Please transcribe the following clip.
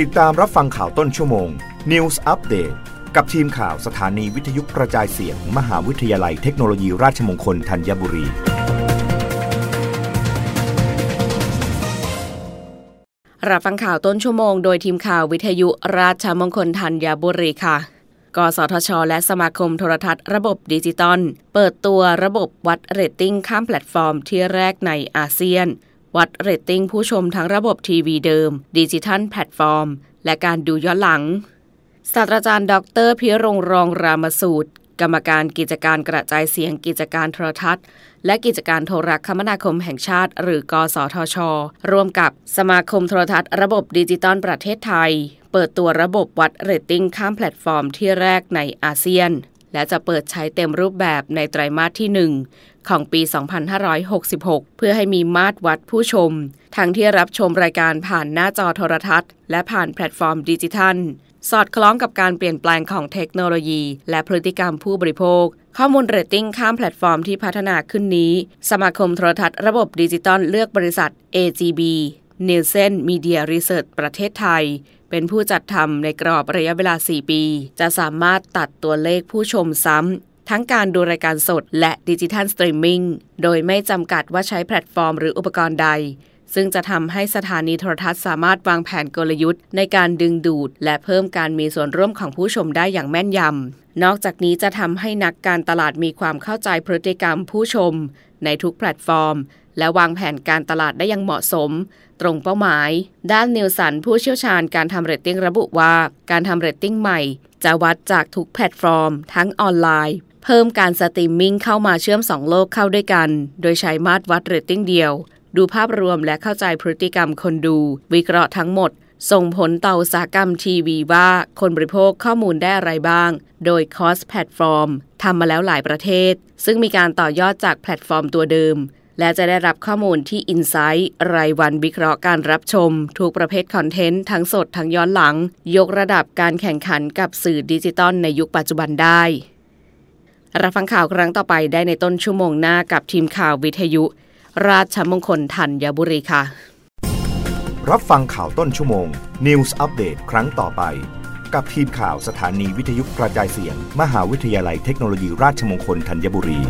ติดตามรับฟังข่าวต้นชั่วโมง News Update กับทีมข่าวสถานีวิทยุกระจายเสียง มหาวิทยาลัยเทคโนโลยีราชมงคลธัญบุรี รับฟังข่าวต้นชั่วโมงโดยทีมข่าววิทยุราชมงคลธัญบุรีค่ะ กสทช และสมาคมโทรทัศน์ระบบดิจิตอลเปิดตัวระบบวัดเรตติ้งข้ามแพลตฟอร์มที่แรกในอาเซียน วัดเรตติ้งผู้ชมทั้งระบบทีวีเดิม ดิจิทัลแพลตฟอร์ม และการดูย้อนหลัง ศาสตราจารย์ ดรพิรงรองรามสูตร กรรมการกิจการกระจายเสียงกิจการโทรทัศน์ และกิจการโทรคมนาคมแห่งชาติ หรือกสทช ร่วมกับสมาคมโทรทัศน์ระบบดิจิตอลประเทศไทย เปิดตัวระบบวัดเรตติ้งข้ามแพลตฟอร์มที่แรกในอาเซียน และจะเปิดใช้เต็มรูปแบบในไตรมาสที่ 1 ของปี 2566 เพื่อให้มีมาตรวัดผู้ชม ทั้งที่รับชมรายการผ่านหน้าจอโทรทัศน์ และผ่านแพลตฟอร์มดิจิทัล สอดคล้องกับการเปลี่ยนแปลงของเทคโนโลยี และพฤติกรรมผู้บริโภค ข้อมูลเรตติ้งข้ามแพลตฟอร์มที่พัฒนาขึ้นนี้ สมาคมโทรทัศน์ระบบดิจิตอลเลือกบริษัท AGB Nielsen Media Research ประเทศไทย เป็นผู้จัดทำในกรอบระยะเวลา 4 ปี จะสามารถตัดตัวเลขผู้ชมซ้ำ ทั้งการดูรายการสดและดิจิทัลสตรีมมิ่ง โดยไม่จำกัดว่าใช้แพลตฟอร์มหรืออุปกรณ์ใด ซึ่งจะทำให้สถานีโทรทัศน์สามารถวางแผนกลยุทธ์ ในการดึงดูด และเพิ่มการมีส่วนร่วมของผู้ชมได้อย่างแม่นยำ นอกจากนี้จะทำให้นักการตลาดมีความเข้าใจพฤติกรรมผู้ชม ในทุกแพลตฟอร์ม และวางแผนการตลาดได้อย่างเหมาะสม ตรงเป้าหมาย ด้าน Nielsen ผู้เชี่ยวชาญการทำเรตติ้งระบุว่า การทำเรตติ้งใหม่ จะวัดจากทุกแพลตฟอร์ม ทั้งออนไลน์ เพิ่มการสตรีมมิ่งเข้ามาเชื่อมสองโลกเข้าด้วยกัน โดยใช้มาตรวัดเรตติ้งเดียว ดูภาพรวมและเข้าใจพฤติกรรมคนดู วิเคราะห์ทั้งหมด ส่งผลต่ออุตสาหกรรมทีวีว่า คนบริโภคข้อมูลได้อะไรบ้าง โดย Cross Platform ทำมาแล้วหลายประเทศ ซึ่งมีการต่อยอดจากแพลตฟอร์มตัวเดิม และจะได้รับข้อมูลที่ Insight รายวันวิเคราะห์การรับชม ทุกประเภทคอนเทนต์ ทั้งสดทั้งย้อนหลัง ยกระดับการแข่งขันกับสื่อดิจิตอลในยุคปัจจุบันได้ รับฟังข่าวครั้งต่อไปได้ในต้นชั่วโมงหน้ากับทีมข่าววิทยุ ราชมงคลธัญบุรีค่ะ รับฟังข่าวต้นชั่วโมง News Update ครั้งต่อไป กับทีมข่าวสถานีวิทยุกระจายเสียง มหาวิทยาลัยเทคโนโลยีราชมงคลธัญบุรี